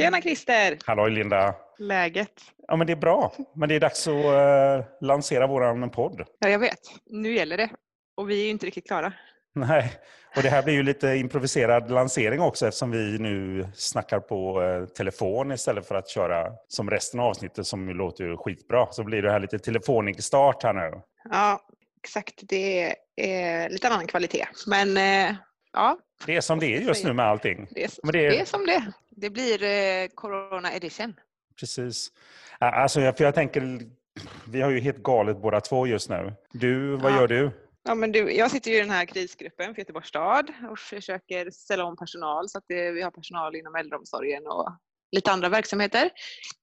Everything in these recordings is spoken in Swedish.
Tjena Christer! Halloj Linda! Läget? Ja men det är bra. Men det är dags att uh, lansera våran podd. Ja jag vet. Nu gäller det. Och vi är ju inte riktigt klara. Nej, och det här blir ju lite improviserad lansering också eftersom vi nu snackar på uh, telefon istället för att köra som resten av avsnittet som låter ju skitbra. Så blir det här lite telefonig start här nu. Ja, exakt. Det är lite annan kvalitet. Men uh, ja. Det är som det är just nu med allting. Det är, Men det är... det är som det Det blir eh, Corona edition. Precis. Alltså, för jag tänker, vi har ju helt galet båda två just nu. Du, vad ja. gör du? Ja, men du, jag sitter ju i den här krisgruppen för Göteborgs stad och försöker ställa om personal så att det, vi har personal inom äldreomsorgen och lite andra verksamheter.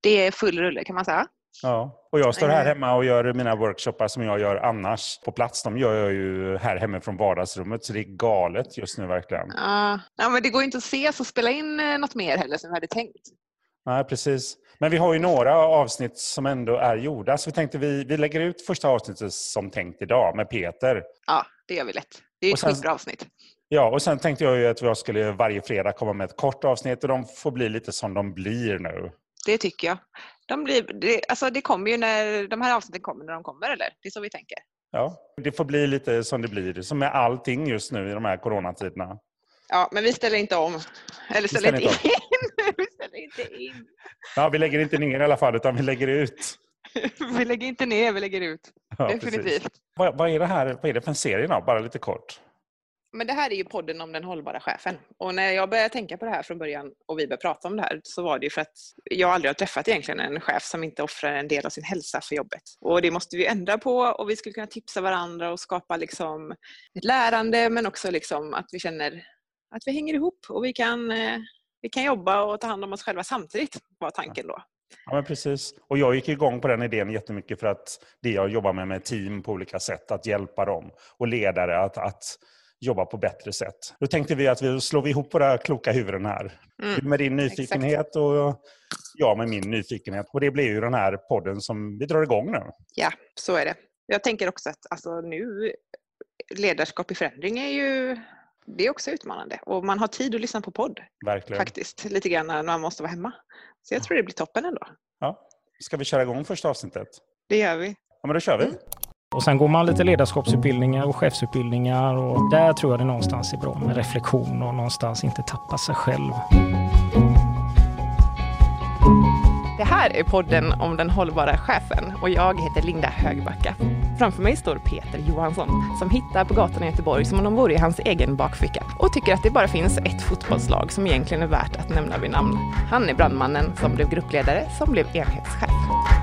Det är full rulle kan man säga. Ja, och jag står här hemma och gör mina workshoppar som jag gör annars på plats. De gör jag ju här hemma från vardagsrummet, så det är galet just nu verkligen. Ja, ja men det går inte att se så spela in eh, något mer heller som vi hade tänkt. Nej, precis. Men vi har ju några avsnitt som ändå är gjorda, så vi tänkte vi, vi lägger ut första avsnittet som tänkt idag med Peter. Ja, det gör vi lätt. Det är ett skitbra avsnitt. Ja, och sen tänkte jag ju att jag skulle varje fredag komma med ett kort avsnitt och de får bli lite som de blir nu. Det tycker jag. De, blir, det, alltså det kommer ju när de här avsnitten kommer när de kommer, eller? Det är så vi tänker. Ja, det får bli lite som det blir, som med allting just nu i de här coronatiderna. Ja, men vi ställer inte om. Eller ställer, ställer inte in. vi ställer inte in. Ja, vi lägger inte ner i alla fall, utan vi lägger ut. vi lägger inte ner, vi lägger ut. Ja, Definitivt. Vad, vad, är det här, vad är det för en serie då? Bara lite kort. Men det här är ju podden om den hållbara chefen. Och när jag började tänka på det här från början och vi började prata om det här så var det ju för att jag aldrig har träffat egentligen en chef som inte offrar en del av sin hälsa för jobbet. Och det måste vi ändra på och vi skulle kunna tipsa varandra och skapa liksom ett lärande men också liksom att vi känner att vi hänger ihop och vi kan, eh, vi kan jobba och ta hand om oss själva samtidigt var tanken då. Ja, men precis. Och jag gick igång på den idén jättemycket för att det jag jobbar med med team på olika sätt, att hjälpa dem och ledare att, att jobba på bättre sätt. Då tänkte vi att vi slår ihop våra kloka huvuden här. Mm. Du med din nyfikenhet Exakt. och jag med min nyfikenhet. Och det blir ju den här podden som vi drar igång nu. Ja, så är det. Jag tänker också att alltså, nu ledarskap i förändring är ju det är också utmanande och man har tid att lyssna på podd. Verkligen. Faktiskt, lite grann när man måste vara hemma. Så jag tror det blir toppen ändå. Ja. Ska vi köra igång första avsnittet? Det gör vi. Ja, men då kör vi. Mm. Och sen går man lite ledarskapsutbildningar och chefsutbildningar och där tror jag det någonstans är bra med reflektion och någonstans inte tappa sig själv. Det här är podden om den hållbara chefen och jag heter Linda Högbacka. Framför mig står Peter Johansson som hittar på gatorna i Göteborg som om de vore i hans egen bakficka och tycker att det bara finns ett fotbollslag som egentligen är värt att nämna vid namn. Han är brandmannen som blev gruppledare som blev enhetschef.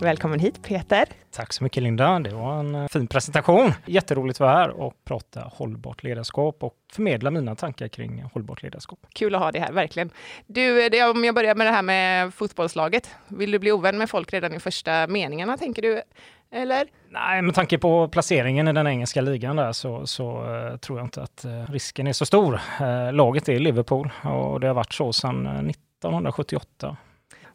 Välkommen hit Peter. Tack så mycket Linda. Det var en eh, fin presentation. Jätteroligt att vara här och prata hållbart ledarskap och förmedla mina tankar kring hållbart ledarskap. Kul att ha dig här, verkligen. Du, det, om jag börjar med det här med fotbollslaget. Vill du bli ovän med folk redan i första meningarna, tänker du? Eller? Nej, med tanke på placeringen i den engelska ligan där så, så uh, tror jag inte att uh, risken är så stor. Uh, laget är Liverpool och det har varit så sedan 1978.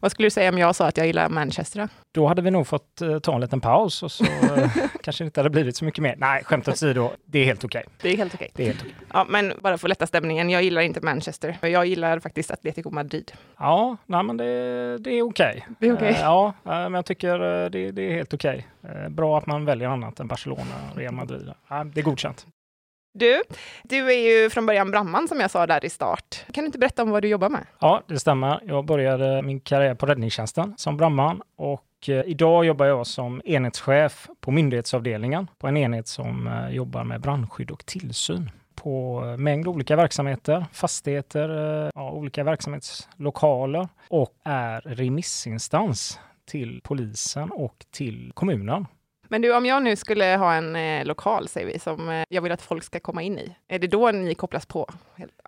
Vad skulle du säga om jag sa att jag gillar Manchester? Då hade vi nog fått uh, ta en liten paus och så uh, kanske det inte hade blivit så mycket mer. Nej, skämt åsido, det är helt okej. Okay. Det är helt okej. Okay. Okay. Ja, men bara för att lätta stämningen, jag gillar inte Manchester. Jag gillar faktiskt Atletico Madrid. Ja, nej, men det, det är okej. Det är okej? Uh, ja, men jag tycker det, det är helt okej. Bra att man väljer annat än Barcelona och Real Madrid. det är godkänt. Du, du är ju från början brandman som jag sa där i start. Kan du inte berätta om vad du jobbar med? Ja, det stämmer. Jag började min karriär på räddningstjänsten som brandman och eh, idag jobbar jag som enhetschef på myndighetsavdelningen på en enhet som eh, jobbar med brandskydd och tillsyn på eh, mängd olika verksamheter, fastigheter, ja, olika verksamhetslokaler och är remissinstans till polisen och till kommunen. Men du, om jag nu skulle ha en eh, lokal, säger vi, som eh, jag vill att folk ska komma in i, är det då ni kopplas på?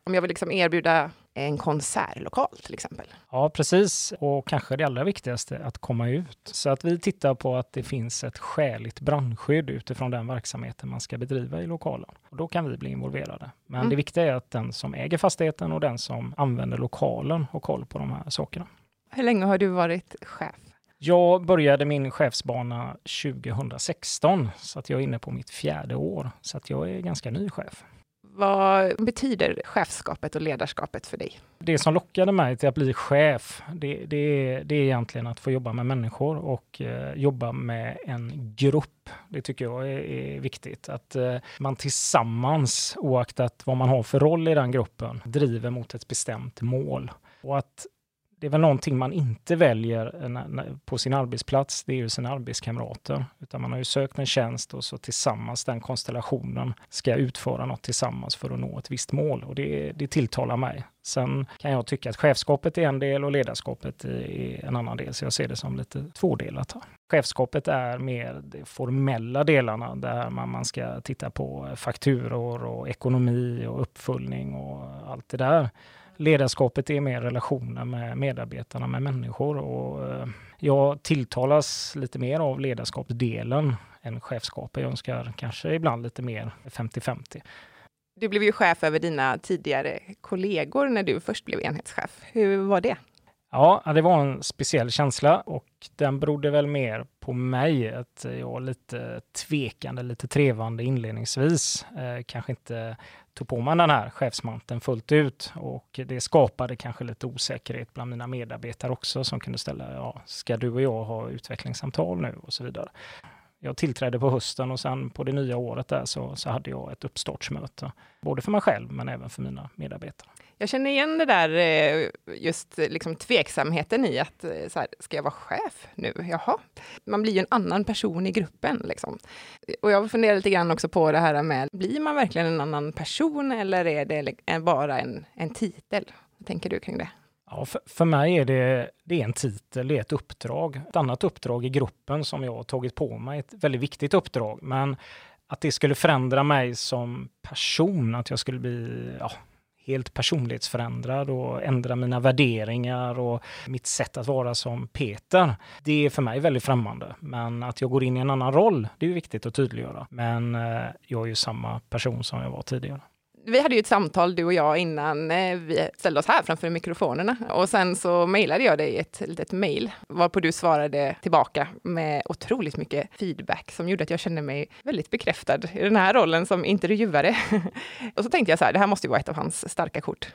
Om jag vill liksom erbjuda en konsertlokal till exempel? Ja, precis. Och kanske det allra viktigaste, att komma ut. Så att vi tittar på att det finns ett skäligt brandskydd utifrån den verksamheten man ska bedriva i lokalen. Och då kan vi bli involverade. Men mm. det viktiga är att den som äger fastigheten och den som använder lokalen har koll på de här sakerna. Hur länge har du varit chef? Jag började min chefsbana 2016, så att jag är inne på mitt fjärde år. Så att jag är ganska ny chef. Vad betyder chefskapet och ledarskapet för dig? Det som lockade mig till att bli chef, det, det, är, det är egentligen att få jobba med människor och eh, jobba med en grupp. Det tycker jag är, är viktigt. Att eh, man tillsammans, oaktat vad man har för roll i den gruppen, driver mot ett bestämt mål. Och att det är väl någonting man inte väljer eh, på sin arbetsplats, det är ju sina arbetskamrater. Utan man har ju sökt en tjänst och så tillsammans, den konstellationen, ska utföra något tillsammans för att nå ett visst mål. Och det, det tilltalar mig. Sen kan jag tycka att chefskapet är en del och ledarskapet är en annan del, så jag ser det som lite tvådelat. Chefskapet är mer de formella delarna där man, man ska titta på fakturor och ekonomi och uppföljning och allt det där. Ledarskapet är mer relationer med medarbetarna, med människor och eh, jag tilltalas lite mer av ledarskapsdelen än chefskapet. Jag önskar kanske ibland lite mer 50-50. Du blev ju chef över dina tidigare kollegor när du först blev enhetschef. Hur var det? Ja, det var en speciell känsla och den berodde väl mer på mig, att jag var lite tvekande, lite trevande inledningsvis. Eh, kanske inte tog på mig den här chefsmanteln fullt ut och det skapade kanske lite osäkerhet bland mina medarbetare också som kunde ställa, ja, ska du och jag ha utvecklingssamtal nu och så vidare. Jag tillträdde på hösten och sen på det nya året där så, så hade jag ett uppstartsmöte, både för mig själv men även för mina medarbetare. Jag känner igen det där eh, just eh, liksom tveksamheten i att eh, så här, ska jag vara chef nu? Jaha. Man blir ju en annan person i gruppen. Liksom. Och jag funderar lite grann också på det här med, blir man verkligen en annan person eller är det bara en, en titel? Vad tänker du kring det? Ja, för, för mig är det, det är en titel, det är ett uppdrag. Ett annat uppdrag i gruppen som jag har tagit på mig, ett väldigt viktigt uppdrag. Men att det skulle förändra mig som person, att jag skulle bli ja, helt personlighetsförändrad och ändra mina värderingar och mitt sätt att vara som Peter. Det är för mig väldigt främmande. Men att jag går in i en annan roll, det är viktigt att tydliggöra. Men eh, jag är ju samma person som jag var tidigare vi hade ju ett samtal du och jag innan eh, vi ställde oss här framför mikrofonerna och sen så mejlade jag dig ett litet mejl varpå du svarade tillbaka med otroligt mycket feedback som gjorde att jag kände mig väldigt bekräftad i den här rollen som intervjuare. och så tänkte jag så här, det här måste ju vara ett av hans starka kort.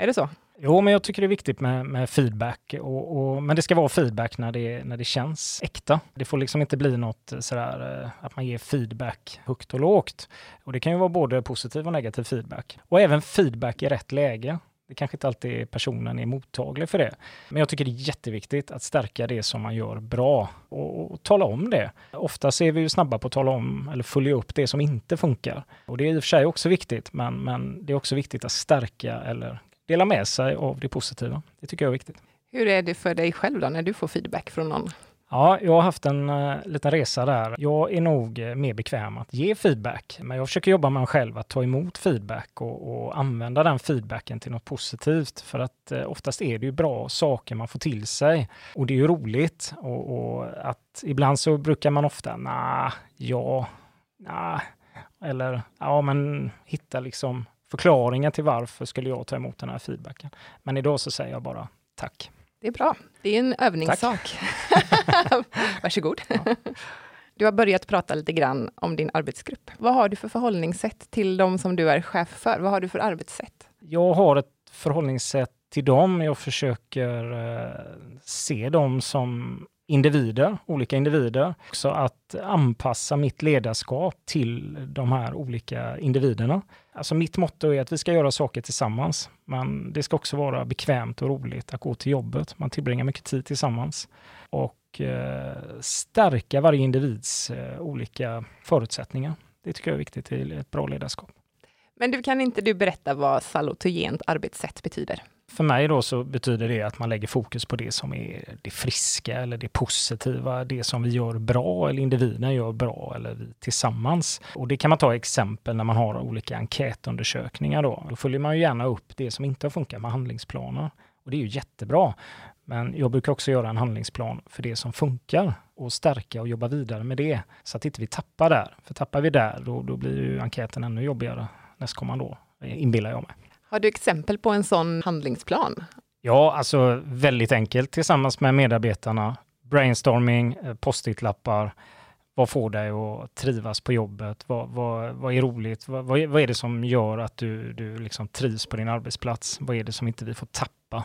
Är det så? Jo, men jag tycker det är viktigt med, med feedback. Och, och, men det ska vara feedback när det, när det känns äkta. Det får liksom inte bli något sådär eh, att man ger feedback högt och lågt. Och det kan ju vara både positiv och negativ feedback. Och även feedback i rätt läge. Det kanske inte alltid personen är mottaglig för det. Men jag tycker det är jätteviktigt att stärka det som man gör bra och, och tala om det. Oftast är vi ju snabba på att tala om eller följa upp det som inte funkar. Och det är i och för sig också viktigt, men, men det är också viktigt att stärka eller dela med sig av det positiva. Det tycker jag är viktigt. Hur är det för dig själv då, när du får feedback från någon? Ja, jag har haft en uh, liten resa där. Jag är nog uh, mer bekväm att ge feedback, men jag försöker jobba med mig själv att ta emot feedback och, och använda den feedbacken till något positivt. För att uh, oftast är det ju bra saker man får till sig och det är ju roligt. Och, och att ibland så brukar man ofta, nah, ja, nah, eller ja, men hitta liksom förklaringar till varför skulle jag ta emot den här feedbacken. Men idag så säger jag bara tack. Det är bra. Det är en övningssak. Varsågod. Ja. Du har börjat prata lite grann om din arbetsgrupp. Vad har du för förhållningssätt till de som du är chef för? Vad har du för arbetssätt? Jag har ett förhållningssätt till dem. Jag försöker uh, se dem som individer, olika individer. Också att anpassa mitt ledarskap till de här olika individerna. Alltså mitt motto är att vi ska göra saker tillsammans, men det ska också vara bekvämt och roligt att gå till jobbet. Man tillbringar mycket tid tillsammans. Och eh, stärka varje individs eh, olika förutsättningar. Det tycker jag är viktigt i ett bra ledarskap. Men du, kan inte du berätta vad salutogent arbetssätt betyder? För mig då så betyder det att man lägger fokus på det som är det friska eller det positiva, det som vi gör bra eller individen gör bra eller vi tillsammans. Och det kan man ta exempel när man har olika enkätundersökningar då. Då följer man ju gärna upp det som inte har funkat med handlingsplaner. Och det är ju jättebra. Men jag brukar också göra en handlingsplan för det som funkar och stärka och jobba vidare med det så att inte vi tappar där. För tappar vi där, då, då blir ju enkäten ännu jobbigare nästkommande år, inbillar jag mig. Har du exempel på en sån handlingsplan? Ja, alltså väldigt enkelt tillsammans med medarbetarna. Brainstorming, eh, post-it-lappar. Vad får dig att trivas på jobbet? Vad, vad, vad är roligt? Vad, vad, är, det som gör att du, du liksom trivs på din arbetsplats? Vad är det som inte vi får tappa?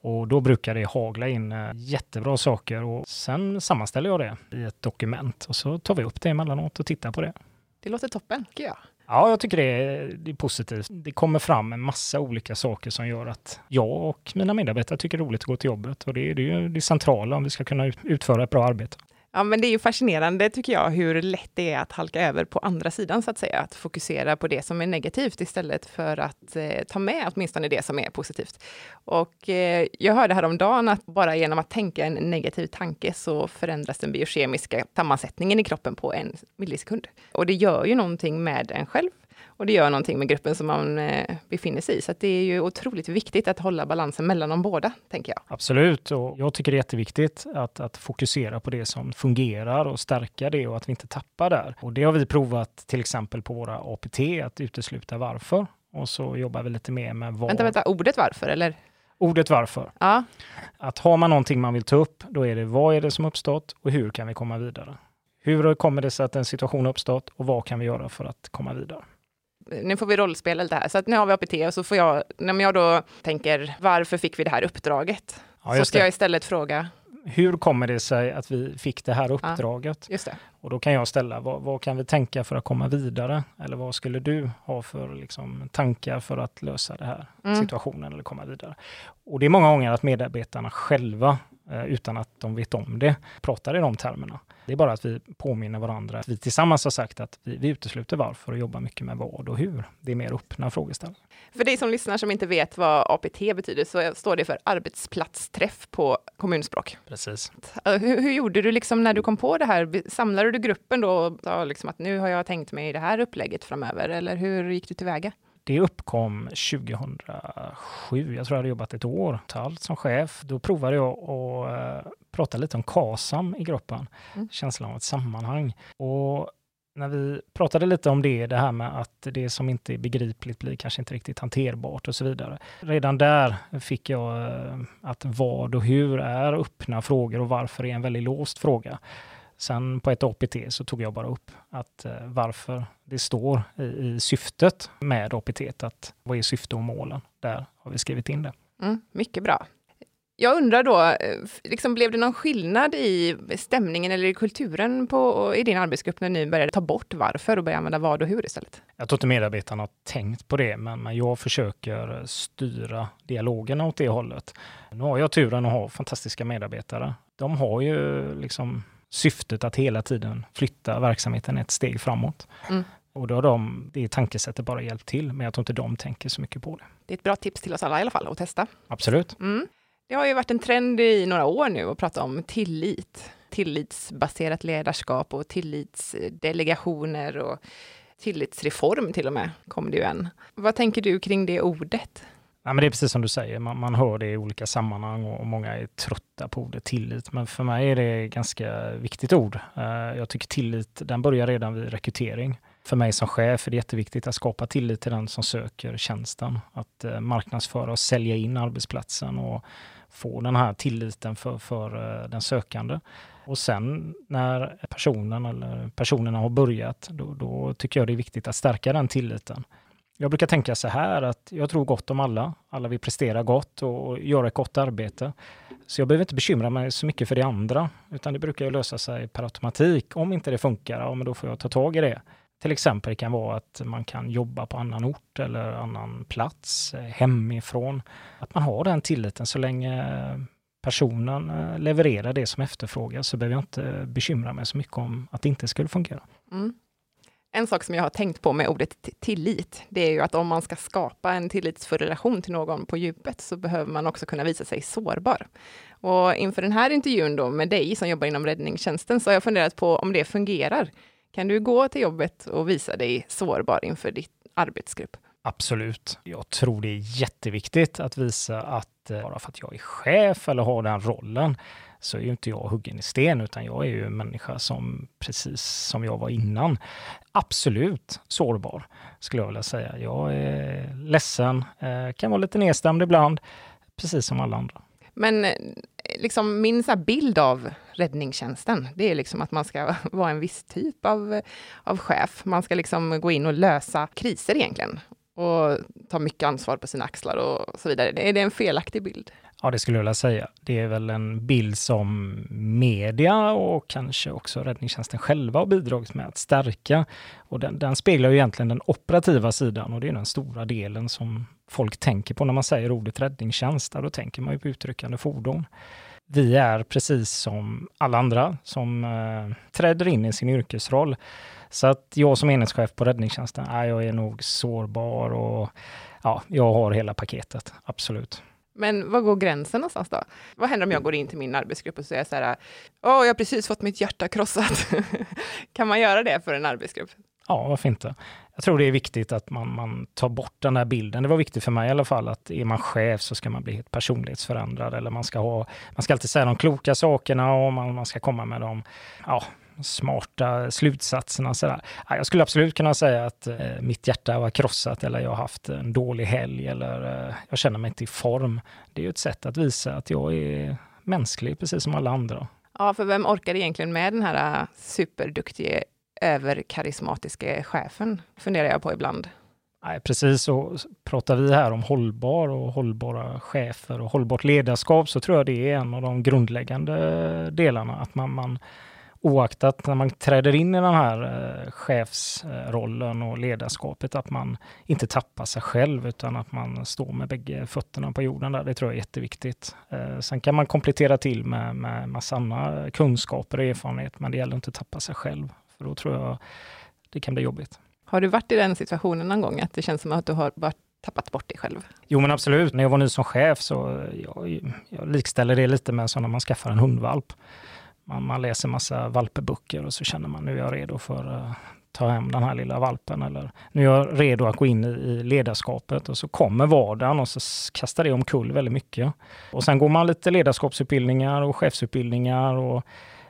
Och då brukar det hagla in eh, jättebra saker och sen sammanställer jag det i ett dokument och så tar vi upp det emellanåt och tittar på det. Det låter toppen, tycker jag. Ja, jag tycker det är, det är, positivt. Det kommer fram en massa olika saker som gör att jag och mina medarbetare tycker det är roligt att gå till jobbet. Och det är det, är det centrala om vi ska kunna utföra ett bra arbete. Ja, men det är ju fascinerande tycker jag, hur lätt det är att halka över på andra sidan, så att säga. Att fokusera på det som är negativt istället för att eh, ta med åtminstone det som är positivt. Och eh, jag hörde häromdagen att bara genom att tänka en negativ tanke så förändras den biokemiska sammansättningen i kroppen på en millisekund. Och det gör ju någonting med en själv och det gör någonting med gruppen som man eh, befinner sig i. Så det är ju otroligt viktigt att hålla balansen mellan de båda, tänker jag. Absolut, och jag tycker det är jätteviktigt att, att fokusera på det som fungerar och stärka det och att vi inte tappar där. Och det har vi provat till exempel på våra APT, att utesluta varför. Och så jobbar vi lite mer med vad... Vänta, vänta, ordet varför, eller? Ordet varför. Ja. Att har man någonting man vill ta upp, då är det vad är det som uppstått och hur kan vi komma vidare? Hur kommer det sig att en situation uppstått och vad kan vi göra för att komma vidare? Nu får vi rollspela lite här. Så att nu har vi APT och så får jag, när jag då tänker, varför fick vi det här uppdraget? Ja, så ska det. jag istället fråga. Hur kommer det sig att vi fick det här uppdraget? Ja, just det. Och då kan jag ställa, vad, vad, kan vi tänka för att komma vidare? Eller vad skulle du ha för liksom, tankar för att lösa den här mm. situationen eller komma vidare? Och det är många gånger att medarbetarna själva, utan att de vet om det, pratar i de termerna. Det är bara att vi påminner varandra. Vi tillsammans har sagt att vi, vi utesluter varför och jobbar mycket med vad och hur. Det är mer öppna frågeställningar. För dig som lyssnar som inte vet vad APT betyder så står det för arbetsplatsträff på kommunspråk. Precis. Hur, hur gjorde du liksom när du kom på det här? Samlade du gruppen då och sa liksom att nu har jag tänkt mig det här upplägget framöver? Eller hur gick du tillväga? Det uppkom 2007. Jag tror jag hade jobbat ett år totalt som chef. Då provade jag att uh, prata lite om KASAM i gruppen. Mm. Känslan av ett sammanhang. Och när vi pratade lite om det, det här med att det som inte är begripligt blir kanske inte riktigt hanterbart och så vidare. Redan där fick jag uh, att vad och hur är öppna frågor och varför är en väldigt låst fråga. Sen på ett APT så tog jag bara upp att eh, varför det står i, i syftet med APT, att vad är syfte och målen? Där har vi skrivit in det. Mm, mycket bra. Jag undrar då, eh, liksom blev det någon skillnad i stämningen eller i kulturen på, i din arbetsgrupp när ni började ta bort varför och började använda vad och hur istället? Jag tror inte medarbetarna har tänkt på det, men, men jag försöker styra dialogen åt det hållet. Nu har jag turen att ha fantastiska medarbetare. De har ju liksom syftet att hela tiden flytta verksamheten ett steg framåt. Mm. Och då har de, det tankesättet bara hjälpt till, men jag tror inte de tänker så mycket på det. Det är ett bra tips till oss alla i alla fall att testa. Absolut. Mm. Det har ju varit en trend i några år nu att prata om tillit. Tillitsbaserat ledarskap och tillitsdelegationer och tillitsreform till och med, kom det ju en. Vad tänker du kring det ordet? Ja, men det är precis som du säger, man, man hör det i olika sammanhang och många är trötta på ordet tillit. Men för mig är det ett ganska viktigt ord. Uh, jag tycker tillit, den börjar redan vid rekrytering. För mig som chef är det jätteviktigt att skapa tillit till den som söker tjänsten. Att uh, marknadsföra och sälja in arbetsplatsen och få den här tilliten för, för uh, den sökande. Och sen när personen eller personerna har börjat, då, då tycker jag det är viktigt att stärka den tilliten. Jag brukar tänka så här att jag tror gott om alla. Alla vill prestera gott och göra ett gott arbete. Så jag behöver inte bekymra mig så mycket för det andra, utan det brukar ju lösa sig per automatik. Om inte det funkar, ja, men då får jag ta tag i det. Till exempel kan vara att man kan jobba på annan ort eller annan plats, eh, hemifrån. Att man har den tilliten så länge eh, personen eh, levererar det som efterfrågas så behöver jag inte bekymra mig så mycket om att det inte skulle fungera. Mm. En sak som jag har tänkt på med ordet tillit, det är ju att om man ska skapa en tillitsfull relation till någon på djupet, så behöver man också kunna visa sig sårbar. Och inför den här intervjun då med dig som jobbar inom räddningstjänsten, så har jag funderat på om det fungerar. Kan du gå till jobbet och visa dig sårbar inför ditt arbetsgrupp? Absolut. Jag tror det är jätteviktigt att visa att eh, bara för att jag är chef eller har den rollen, så är ju inte jag huggen i sten, utan jag är ju en människa som precis som jag var innan. Absolut sårbar, skulle jag vilja säga. Jag är ledsen, eh, kan vara lite nedstämd ibland, precis som alla andra. Men eh, liksom min så bild av räddningstjänsten, det är liksom att man ska vara en viss typ av, eh, av chef. Man ska liksom gå in och lösa kriser egentligen och ta mycket ansvar på sina axlar och så vidare. Är det en felaktig bild? Ja, det skulle jag vilja säga. Det är väl en bild som media och kanske också räddningstjänsten själva har bidragit med att stärka. Och den, den speglar ju egentligen den operativa sidan och det är den stora delen som folk tänker på när man säger ordet räddningstjänst. Då tänker man ju på utryckande fordon. Vi är precis som alla andra som eh, träder in i sin yrkesroll. Så att jag som enhetschef på räddningstjänsten, är jag är nog sårbar och ja, jag har hela paketet, absolut. Men vad går gränsen någonstans då? Vad händer om jag går in till min arbetsgrupp och säger så här, åh, jag har precis fått mitt hjärta krossat. kan man göra det för en arbetsgrupp? Ja, varför inte? Jag tror det är viktigt att man, man tar bort den där bilden. Det var viktigt för mig i alla fall att är man chef så ska man bli helt personlighetsförändrad eller man ska ha, man ska alltid säga de kloka sakerna och man, man ska komma med de, ja, smarta slutsatserna. Sådär. Jag skulle absolut kunna säga att eh, mitt hjärta var krossat eller jag har haft en dålig helg eller eh, jag känner mig inte i form. Det är ju ett sätt att visa att jag är mänsklig precis som alla andra. Ja, för vem orkar egentligen med den här eh, superduktiga överkarismatiska chefen, funderar jag på ibland. Nej, precis, och pratar vi här om hållbar och hållbara chefer och hållbart ledarskap så tror jag det är en av de grundläggande delarna. Att man, man oaktat när man träder in i den här eh, chefsrollen och ledarskapet, att man inte tappar sig själv utan att man står med bägge fötterna på jorden där. Det tror jag är jätteviktigt. Eh, sen kan man komplettera till med, med massa andra kunskaper och erfarenhet, men det gäller inte att tappa sig själv. För då tror jag det kan bli jobbigt. Har du varit i den situationen någon gång, att det känns som att du har varit tappat bort dig själv? Jo, men absolut. När jag var ny som chef så jag, jag likställer det lite med som när man skaffar en hundvalp. Man, man läser massa valpeböcker och så känner man nu är jag redo för att ta hem den här lilla valpen. Eller nu är jag redo att gå in i, i ledarskapet och så kommer vardagen och så kastar det omkull väldigt mycket. Och sen går man lite ledarskapsutbildningar och chefsutbildningar och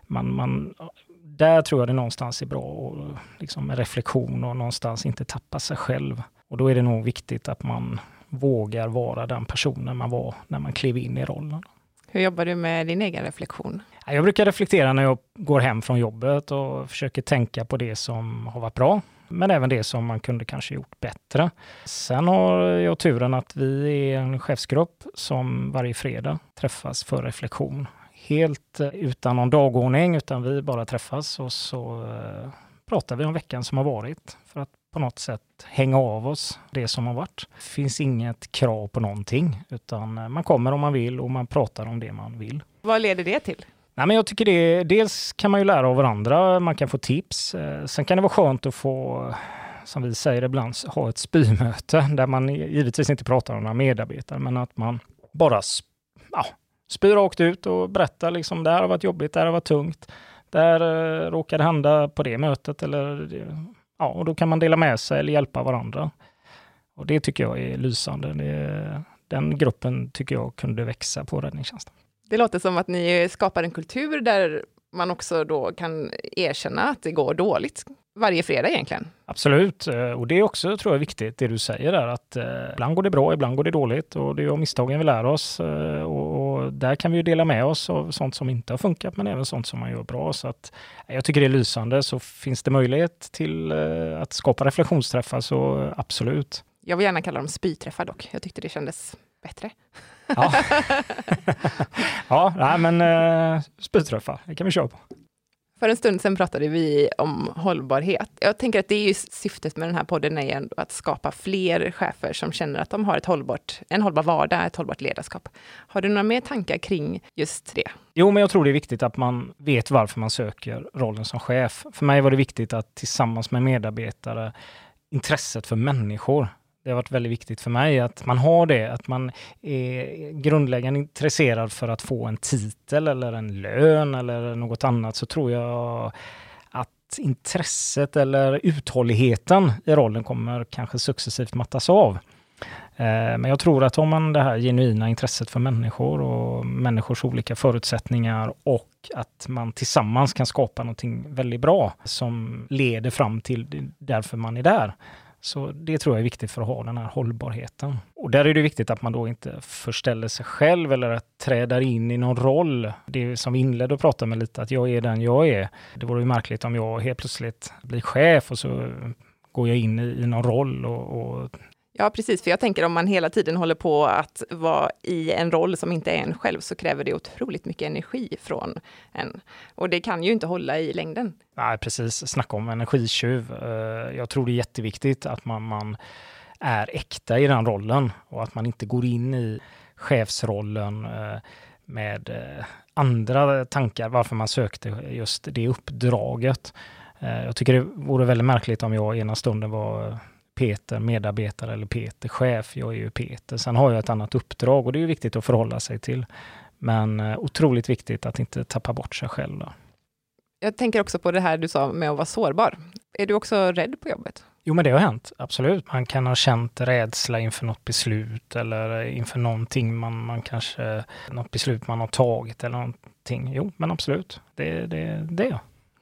man, man där tror jag det någonstans är bra och liksom med reflektion och någonstans inte tappa sig själv. Och då är det nog viktigt att man vågar vara den personen man var när man klev in i rollen. Hur jobbar du med din egen reflektion? Jag brukar reflektera när jag går hem från jobbet och försöker tänka på det som har varit bra, men även det som man kunde kanske gjort bättre. Sen har jag turen att vi är en chefsgrupp som varje fredag träffas för reflektion. Helt eh, utan någon dagordning, utan vi bara träffas och så eh, pratar vi om veckan som har varit för att på något sätt hänga av oss det som har varit. Det finns inget krav på någonting, utan eh, man kommer om man vill och man pratar om det man vill. Vad leder det till? Nej, men jag tycker det, dels kan man ju lära av varandra, man kan få tips. Eh, sen kan det vara skönt att få, som vi säger ibland, ha ett spymöte där man givetvis inte pratar om några medarbetare, men att man bara ja, spyr rakt ut och berättar liksom, det här har varit jobbigt, det här har varit tungt. Där eh, råkade hända på det mötet eller ja, och då kan man dela med sig eller hjälpa varandra. Och det tycker jag är lysande. Det, den gruppen tycker jag kunde växa på räddningstjänsten. Det låter som att ni skapar en kultur där man också då kan erkänna att det går dåligt varje fredag egentligen. Absolut, eh, och det är också tror jag viktigt det du säger där att eh, ibland går det bra, ibland går det dåligt och det är av misstagen vi lär oss eh, och, och, där kan vi ju dela med oss av sånt som inte har funkat men även sånt som man gör bra. Så att jag tycker det är lysande så finns det möjlighet till att skapa reflektionsträffar så absolut. Jag vill gärna kalla dem spyträffar dock. Jag tyckte det kändes bättre. Ja, ja nej, men uh, spyträffar, det kan vi köra på. För en stund sedan pratade vi om hållbarhet. Jag tänker att det är syftet med den här podden är ändå att skapa fler chefer som känner att de har ett hållbart, en hållbar vardag, ett hållbart ledarskap. Har du några mer tankar kring just det? Jo, men jag tror det är viktigt att man vet varför man söker rollen som chef. För mig var det viktigt att tillsammans med medarbetare intresset för människor det har varit väldigt viktigt för mig att man har det, att man är grundläggande intresserad för att få en titel eller en lön eller något annat så tror jag att intresset eller uthålligheten i rollen kommer kanske successivt mattas av. Eh, men jag tror att om man det här genuina intresset för människor och människors olika förutsättningar och att man tillsammans kan skapa någonting väldigt bra som leder fram till därför man är där så det tror jag är viktigt för att ha den här hållbarheten. Och där är det viktigt att man då inte förställer sig själv eller att träda in i någon roll. Det som vi inledde att prata med lite, att jag är den jag är. Det vore ju märkligt om jag helt plötsligt blir chef och så går jag in i, i någon roll och, och Ja, precis. För jag tänker om man hela tiden håller på att vara i en roll som inte är en själv, så kräver det otroligt mycket energi från en. Och det kan ju inte hålla i längden. Nej, precis. Snacka om energitjuv. Eh, jag tror det är jätteviktigt att man, man är äkta i den rollen och att man inte går in i chefsrollen eh, med eh, andra tankar varför man sökte just det uppdraget. Jag tycker det vore väldigt märkligt om jag ena stunden var Peter medarbetare eller Peter chef. Jag är ju Peter. Sen har jag ett annat uppdrag och det är viktigt att förhålla sig till. Men eh, otroligt viktigt att inte tappa bort sig själv. Då. Jag tänker också på det här du sa med att vara sårbar. Är du också rädd på jobbet? Jo, men det har hänt. Absolut. Man kan ha känt rädsla inför något beslut eller inför någonting man, man kanske, något beslut man har tagit eller någonting. Jo, men absolut. Det, det, det,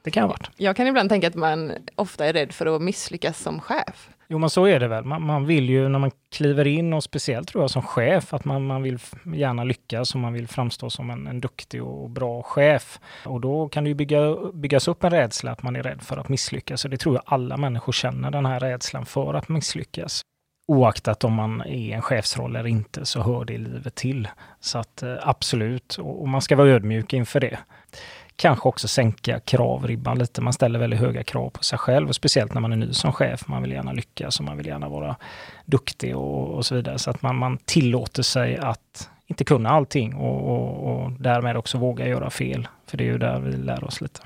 det kan ha varit. Jag kan ibland tänka att man ofta är rädd för att misslyckas som chef. Jo, men så är det väl. Man, man, vill ju när man kliver in och speciellt tror jag som chef att man, man vill gärna lyckas och man vill framstå som en, en duktig och bra chef. Och då kan det ju bygga, byggas upp en rädsla att man är rädd för att misslyckas. Och det tror jag alla människor känner, den här rädslan för att misslyckas. Oaktat om man är en chefsroll eller inte så hör det livet till. Så att eh, absolut, och, och man ska vara ödmjuk inför det kanske också sänka kravribban lite. Man ställer väldigt höga krav på sig själv, och speciellt när man är ny som chef. Man vill gärna lyckas och man vill gärna vara duktig och, och så vidare. Så att man, man tillåter sig att inte kunna allting och, och, och därmed också våga göra fel. För det är ju där vi lär oss lite.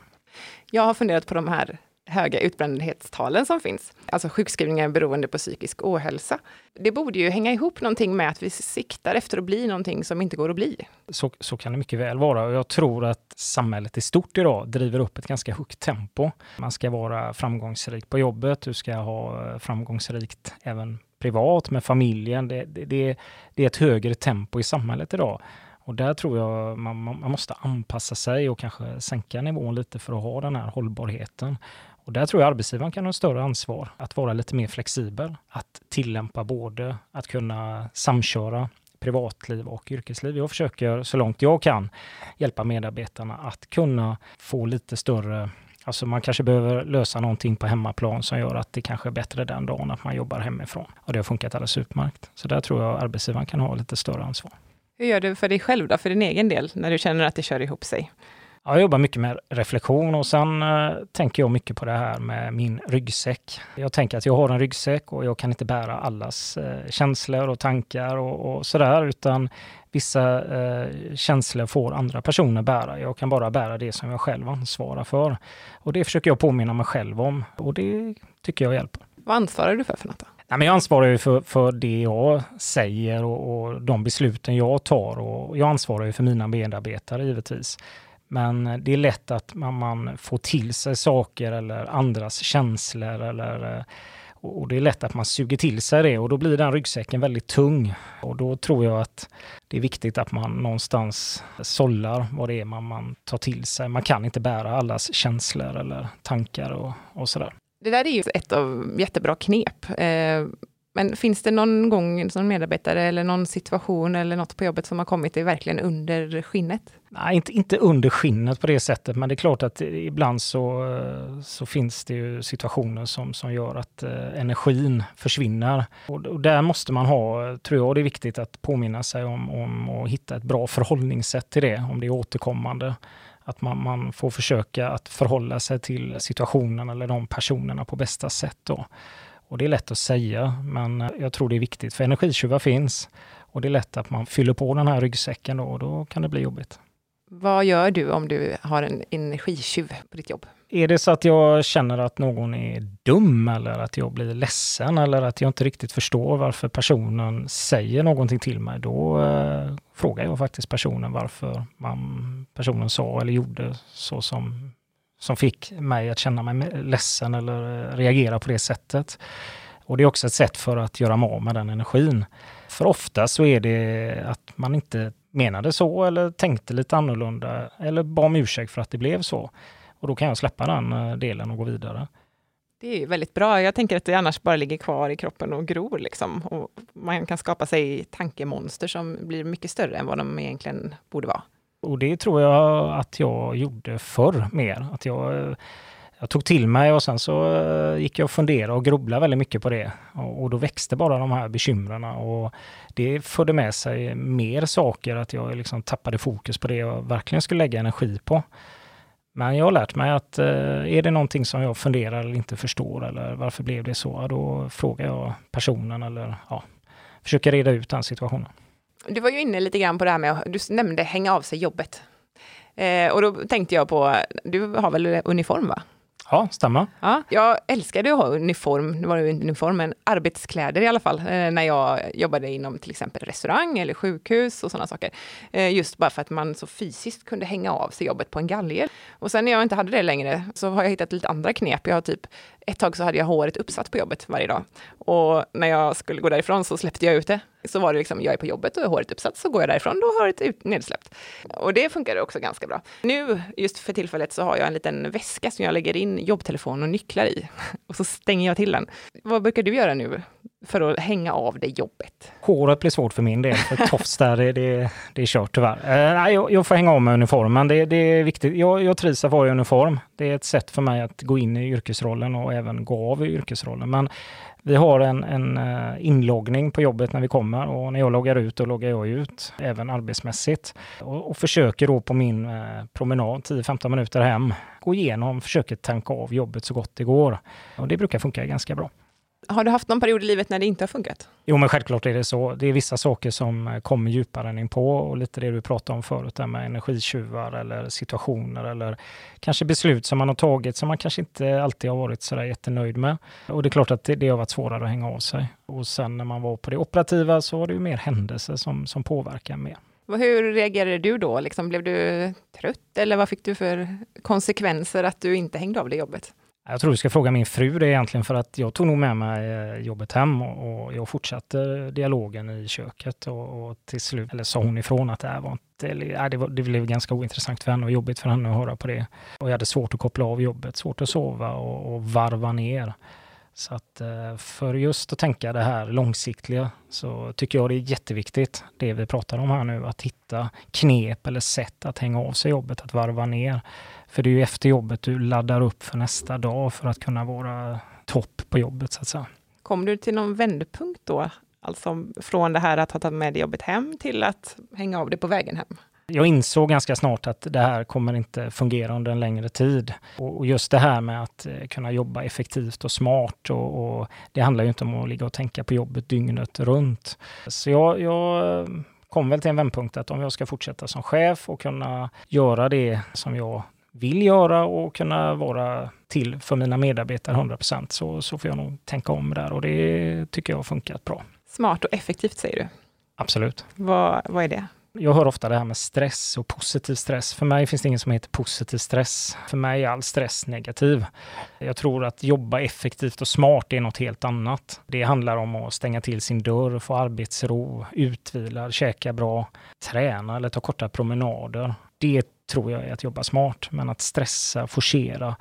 Jag har funderat på de här höga utbrändhetstalen som finns, alltså sjukskrivningar beroende på psykisk ohälsa. Det borde ju hänga ihop någonting med att vi siktar efter att bli någonting som inte går att bli. Så, så kan det mycket väl vara och jag tror att samhället i stort idag driver upp ett ganska högt tempo. Man ska vara framgångsrik på jobbet, du ska ha framgångsrikt även privat med familjen. Det, det, det, det är ett högre tempo i samhället idag. Och där tror jag man, man, måste anpassa sig och kanske sänka nivån lite för att ha den här hållbarheten. Och där tror jag arbetsgivaren kan ha ett större ansvar att vara lite mer flexibel, att tillämpa både att kunna samköra privatliv och yrkesliv. Jag försöker så långt jag kan hjälpa medarbetarna att kunna få lite större Alltså man kanske behöver lösa någonting på hemmaplan som gör att det kanske är bättre den dagen att man jobbar hemifrån. Och det har funkat alldeles utmärkt. Så där tror jag arbetsgivaren kan ha lite större ansvar. Hur gör du för dig själv då, för din egen del, när du känner att det kör ihop sig? Ja, jag jobbar mycket med reflektion och sen eh, tänker jag mycket på det här med min ryggsäck. Jag tänker att jag har en ryggsäck och jag kan inte bära allas eh, känslor och tankar och, och sådär, utan vissa eh, känslor får andra personer bära. Jag kan bara bära det som jag själv ansvarar för. Och det försöker jag påminna mig själv om och det tycker jag hjälper. Vad ansvarar du för för något? Nej, men jag ansvarar ju för, för det jag säger och, och de besluten jag tar och jag ansvarar ju för mina medarbetare givetvis. Men det är lätt att man, man, får till sig saker eller andras känslor eller eh, och det är lätt att man suger till sig det och då blir den ryggsäcken väldigt tung. Och då tror jag att det är viktigt att man någonstans sållar vad det är man, man tar till sig. Man kan inte bära allas känslor eller tankar och, och sådär. Det där är ju ett av jättebra knep. Eh, men finns det någon gång som medarbetare eller någon situation eller något på jobbet som har kommit dig verkligen under skinnet? Nej, inte, inte under skinnet på det sättet, men det är klart att ibland så, så finns det ju situationer som, som gör att eh, energin försvinner. Och, och, där måste man ha, tror jag, det är viktigt att påminna sig om, om och hitta ett bra förhållningssätt till det, om det är återkommande. Att man, man får försöka att förhålla sig till situationen eller de personerna på bästa sätt. Då. Och det är lätt att säga, men jag tror det är viktigt, för energitjuvar finns. Och det är lätt att man fyller på den här ryggsäcken då, och då kan det bli jobbigt. Vad gör du om du har en energitjuv på ditt jobb? Är det så att jag känner att någon är dum eller att jag blir ledsen eller att jag inte riktigt förstår varför personen säger någonting till mig, då eh, frågar jag faktiskt personen varför man, personen sa eller gjorde så som som fick mig att känna mig ledsen eller eh, reagera på det sättet. Och det är också ett sätt för att göra mig av med den energin. För ofta så är det att man inte menade så eller tänkte lite annorlunda eller bad om ursäkt för att det blev så. Och då kan jag släppa den eh, delen och gå vidare. Det är väldigt bra. Jag tänker att det annars bara ligger kvar i kroppen och gror. Liksom. Och man kan skapa sig tankemonster som blir mycket större än vad de egentligen borde vara. Och det tror jag att jag gjorde förr mer. Att jag, jag tog till mig och sen så eh, gick jag och funderade och grubblade väldigt mycket på det. Och, och då växte bara de här bekymren och det förde med sig mer saker, att jag liksom tappade fokus på det jag verkligen skulle lägga energi på. Men jag har lärt mig att eh, är det någonting som jag funderar eller inte förstår eller varför blev det så, då frågar jag personen eller ja, försöker reda ut den situationen. Du var ju inne lite grann på det här med, du nämnde hänga av sig jobbet. Eh, och då tänkte jag på, du har väl uniform va? Ja, stämmer. Ja, jag älskade att ha uniform, nu var det inte uniform, men arbetskläder i alla fall, eh, när jag jobbade inom till exempel restaurang eller sjukhus och sådana saker. Eh, just bara för att man så fysiskt kunde hänga av sig jobbet på en galge. Och sen när jag inte hade det längre så har jag hittat lite andra knep. Jag har typ, ett tag så hade jag håret uppsatt på jobbet varje dag. Och när jag skulle gå därifrån så släppte jag ut det. Så var det liksom, jag är på jobbet och har håret uppsatt, så går jag därifrån, då har håret ut, nedsläppt. Och det funkar också ganska bra. Nu, just för tillfället, så har jag en liten väska som jag lägger in jobbtelefon och nycklar i. Och så stänger jag till den. Vad brukar du göra nu för att hänga av det jobbet? Håret blir svårt för min del, för tofs där, det, det, det är kört tyvärr. Eh, nej, jag, jag, får hänga av med uniformen, det, det är viktigt. Jag, jag trivs att vara i uniform. Det är ett sätt för mig att gå in i yrkesrollen och även gå av i yrkesrollen. Men vi har en, en eh, inloggning på jobbet när vi kommer och när jag loggar ut, då loggar jag ut, även arbetsmässigt. Och, och försöker då på min eh, promenad, 10-15 minuter hem, gå igenom, försöker tanka av jobbet så gott det går. Och det brukar funka ganska bra. Har du haft någon period i livet när det inte har funkat? Jo, men självklart är det så. Det är vissa saker som eh, kommer djupare än in på och lite det du pratade om förut, där med energitjuvar eller situationer eller kanske beslut som man har tagit som man kanske inte alltid har varit så där jättenöjd med. Och det är klart att det, det har varit svårare att hänga av sig. Och sen när man var på det operativa så var det ju mer händelser som, som påverkar mer. Hur reagerade du då? Liksom, blev du trött eller vad fick du för konsekvenser att du inte hängde av det jobbet? Jag tror du ska fråga min fru det egentligen för att jag tog nog med mig eh, jobbet hem och, och jag fortsatte dialogen i köket och, och, till slut eller sa hon ifrån att det här var inte, eller, det, var, det blev ganska ointressant för henne och jobbigt för henne att höra på det. Och jag hade svårt att koppla av jobbet, svårt att sova och, och varva ner. Så att eh, för just att tänka det här långsiktiga så tycker jag det är jätteviktigt, det vi pratar om här nu, att hitta knep eller sätt att hänga av sig jobbet, att varva ner. För det är ju efter jobbet du laddar upp för nästa dag för att kunna vara topp på jobbet så att säga. Kom du till någon vändpunkt då? Alltså från det här att ha tagit med dig jobbet hem till att hänga av det på vägen hem? Jag insåg ganska snart att det här kommer inte fungera under en längre tid. Och just det här med att eh, kunna jobba effektivt och smart och, och det handlar ju inte om att ligga och tänka på jobbet dygnet runt. Så jag, jag kom väl till en vändpunkt att om jag ska fortsätta som chef och kunna göra det som jag vill göra och kunna vara till för mina medarbetare 100 så, så får jag nog tänka om där och det tycker jag har funkat bra. Smart och effektivt säger du? Absolut. Vad, vad är det? Jag hör ofta det här med stress och positiv stress. För mig finns det inget som heter positiv stress. För mig är all stress negativ. Jag tror att jobba effektivt och smart är något helt annat. Det handlar om att stänga till sin dörr, få arbetsro, utvila, käka bra, träna eller ta korta promenader. Det tror jag är att jobba smart. Men att stressa, forcera,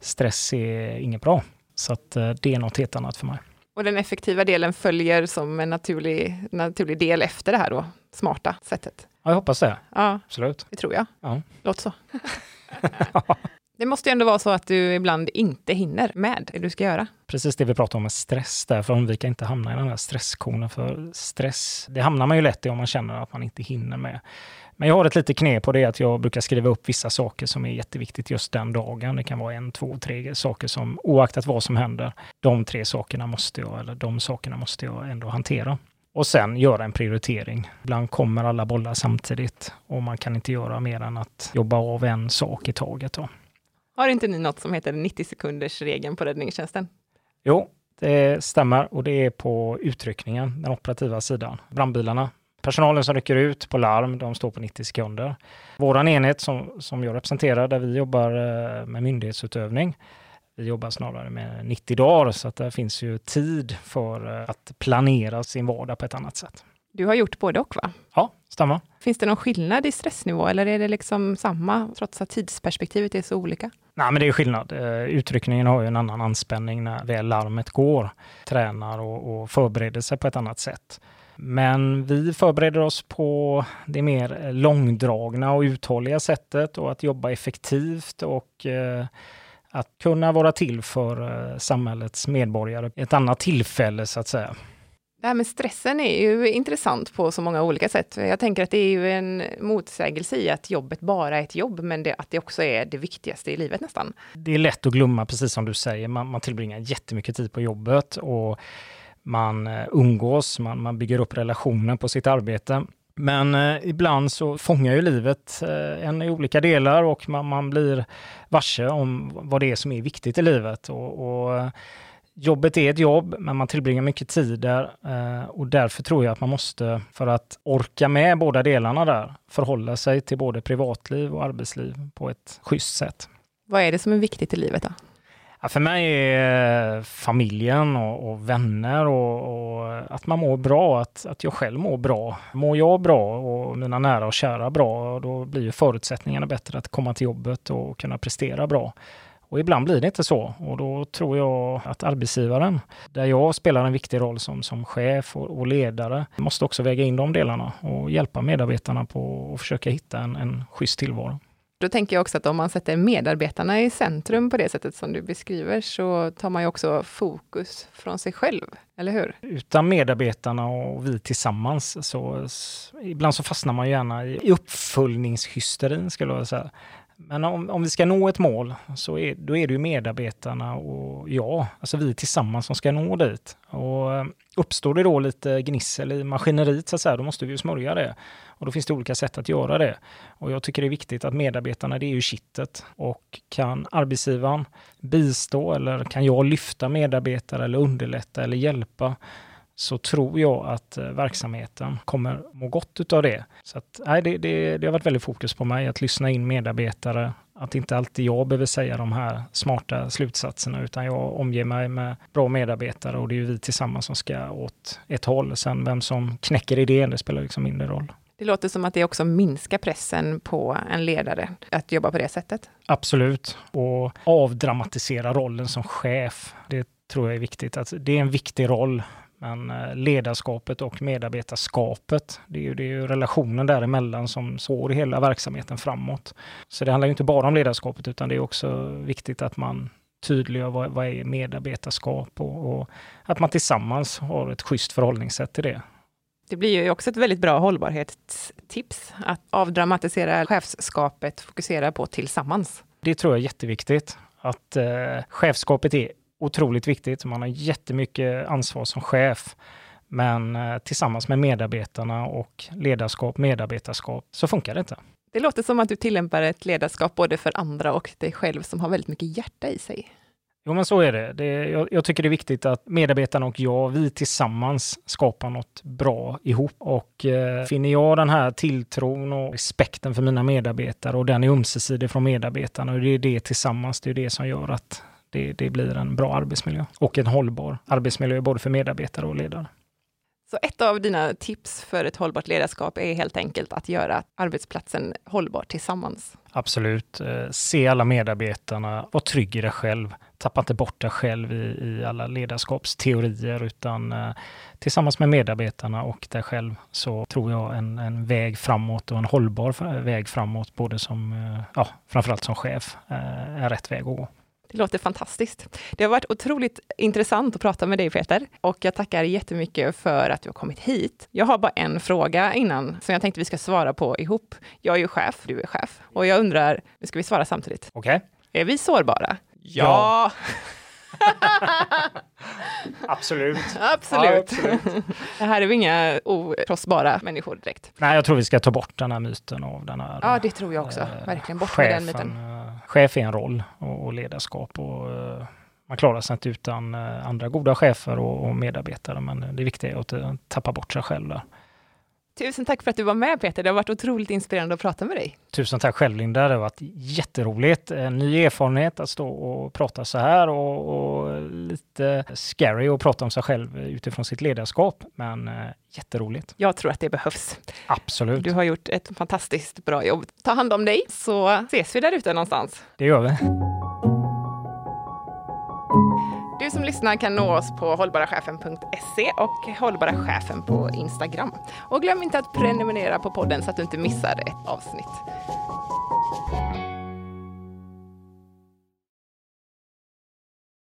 stress är inget bra. Så att eh, det är något helt annat för mig. Och den effektiva delen följer som en naturlig, naturlig del efter det här då, smarta sättet? Ja, jag hoppas det. Ja, Absolut. det tror jag. Ja. Låter så. det måste ju ändå vara så att du ibland inte hinner med det du ska göra. Precis det vi pratar om med stress där, för att undvika inte hamna i den här stresskonen. För stress, det hamnar man ju lätt i om man känner att man inte hinner med. Men jag har ett litet knep på det att jag brukar skriva upp vissa saker som är jätteviktigt just den dagen. Det kan vara en, två, tre saker som oaktat vad som händer, de tre sakerna måste jag, eller de sakerna måste jag ändå hantera. Och sen göra en prioritering. Ibland kommer alla bollar samtidigt och man kan inte göra mer än att jobba av en sak i taget. Då. Har inte ni något som heter 90 sekunders regeln på räddningstjänsten? Jo, det stämmer och det är på utryckningen, den operativa sidan. Brandbilarna Personalen som rycker ut på larm, de står på 90 sekunder. Vår enhet som, som jag representerar, där vi jobbar eh, med myndighetsutövning, vi jobbar snarare med 90 dagar, så att det finns ju tid för eh, att planera sin vardag på ett annat sätt. Du har gjort både och va? Ja, stämmer. Finns det någon skillnad i stressnivå eller är det liksom samma, trots att tidsperspektivet är så olika? Nej, men det är skillnad. Eh, utryckningen har ju en annan anspänning när väl larmet går. Tränar och, och förbereder sig på ett annat sätt. Men vi förbereder oss på det mer långdragna och uthålliga sättet och att jobba effektivt och eh, att kunna vara till för eh, samhällets medborgare. Ett annat tillfälle så att säga. Det här med stressen är ju intressant på så många olika sätt. Jag tänker att det är ju en motsägelse i att jobbet bara är ett jobb, men det, att det också är det viktigaste i livet nästan. Det är lätt att glömma, precis som du säger. Man, man tillbringar jättemycket tid på jobbet och man eh, umgås, man, man bygger upp relationer på sitt arbete. Men eh, ibland så fångar ju livet eh, en i olika delar och man, man, blir varse om vad det är som är viktigt i livet. Och, och eh, jobbet är ett jobb, men man tillbringar mycket tid där eh, och därför tror jag att man måste, för att orka med båda delarna där, förhålla sig till både privatliv och arbetsliv på ett schysst sätt. Vad är det som är viktigt i livet då? Ja, för mig är eh, familjen och, och vänner och, och, att man mår bra, att, att jag själv mår bra. Mår jag bra och mina nära och kära bra, då blir ju förutsättningarna bättre att komma till jobbet och kunna prestera bra. Och ibland blir det inte så och då tror jag att arbetsgivaren, där jag spelar en viktig roll som, som chef och, och ledare, måste också väga in de delarna och hjälpa medarbetarna på att försöka hitta en, en schysst tillvaro. Då tänker jag också att om man sätter medarbetarna i centrum på det sättet som du beskriver, så tar man ju också fokus från sig själv, eller hur? Utan medarbetarna och vi tillsammans, så ibland så fastnar man gärna i uppföljningshysterin, skulle jag säga. Men om, om vi ska nå ett mål så är, då är det ju medarbetarna och jag, alltså vi tillsammans som ska nå dit. Och eh, uppstår det då lite gnissel i maskineriet så att säga, då måste vi ju smörja det. Och då finns det olika sätt att göra det. Och jag tycker det är viktigt att medarbetarna, det är ju kittet. Och kan arbetsgivaren bistå eller kan jag lyfta medarbetare eller underlätta eller hjälpa så tror jag att eh, verksamheten kommer må gott utav det. Så att, nej, det, det, det har varit väldigt fokus på mig att lyssna in medarbetare, att inte alltid jag behöver säga de här smarta slutsatserna, utan jag omger mig med bra medarbetare och det är ju vi tillsammans som ska åt ett håll. Sen vem som knäcker idén, det spelar liksom mindre roll. Det låter som att det också minskar pressen på en ledare att jobba på det sättet. Absolut, och avdramatisera rollen som chef. Det tror jag är viktigt. Att det är en viktig roll, men eh, ledarskapet och medarbetarskapet, det är ju, det är ju relationen däremellan som sår hela verksamheten framåt. Så det handlar inte bara om ledarskapet, utan det är också viktigt att man tydliggör vad, vad är medarbetarskap och, och, att man tillsammans har ett schysst förhållningssätt till det. Det blir ju också ett väldigt bra hållbarhetstips att avdramatisera chefskapet, fokusera på tillsammans. Det tror jag är jätteviktigt. Att eh, chefskapet är otroligt viktigt. Man har jättemycket ansvar som chef. Men eh, tillsammans med medarbetarna och ledarskap, medarbetarskap, så funkar det inte. Det låter som att du tillämpar ett ledarskap både för andra och dig själv som har väldigt mycket hjärta i sig. Jo, men så är det. det jag, jag, tycker det är viktigt att medarbetarna och jag, vi tillsammans skapar något bra ihop. Och eh, finner jag den här tilltron och respekten för mina medarbetare och den är ömsesidig från medarbetarna och det är det tillsammans, det är det som gör att det, det blir en bra arbetsmiljö och en hållbar arbetsmiljö både för medarbetare och ledare. Så ett av dina tips för ett hållbart ledarskap är helt enkelt att göra arbetsplatsen hållbar tillsammans. Absolut. Eh, se alla medarbetarna, var trygg i dig själv. Tappa inte bort dig själv i, i alla ledarskapsteorier, utan eh, tillsammans med medarbetarna och dig själv så tror jag en, en väg framåt och en hållbar väg framåt, både som, eh, ja, framförallt som chef, är rätt väg att gå. Det låter fantastiskt. Det har varit otroligt intressant att prata med dig Peter och jag tackar jättemycket för att du har kommit hit. Jag har bara en fråga innan som jag tänkte vi ska svara på ihop. Jag är ju chef, du är chef och jag undrar, nu ska vi svara samtidigt. Okej. Okay. Är vi sårbara? Ja. ja. absolut. absolut. Ja, absolut. det här är vi inga okrossbara människor direkt. Nej, jag tror vi ska ta bort den här myten av den här... Ja, det tror jag också. Äh, Verkligen bort chefen, med den myten. Äh, chef är en roll och, och ledarskap och äh, man klarar sig inte utan andra goda chefer och, och medarbetare, men det viktiga är att inte tappa bort sig själv där. Tusen tack för att du var med Peter. Det har varit otroligt inspirerande att prata med dig. Tusen tack själv Linda. Det har varit jätteroligt. En ny erfarenhet att stå och prata så här och, och lite scary att prata om sig själv utifrån sitt ledarskap. Men eh, jätteroligt. Jag tror att det behövs. Absolut. Du har gjort ett fantastiskt bra jobb. Ta hand om dig så ses vi där ute någonstans. Det gör vi. Du som lyssnar kan nå oss på hållbarachefen.se och Hållbara Chefen på Instagram. Och glöm inte att prenumerera på podden så att du inte missar ett avsnitt.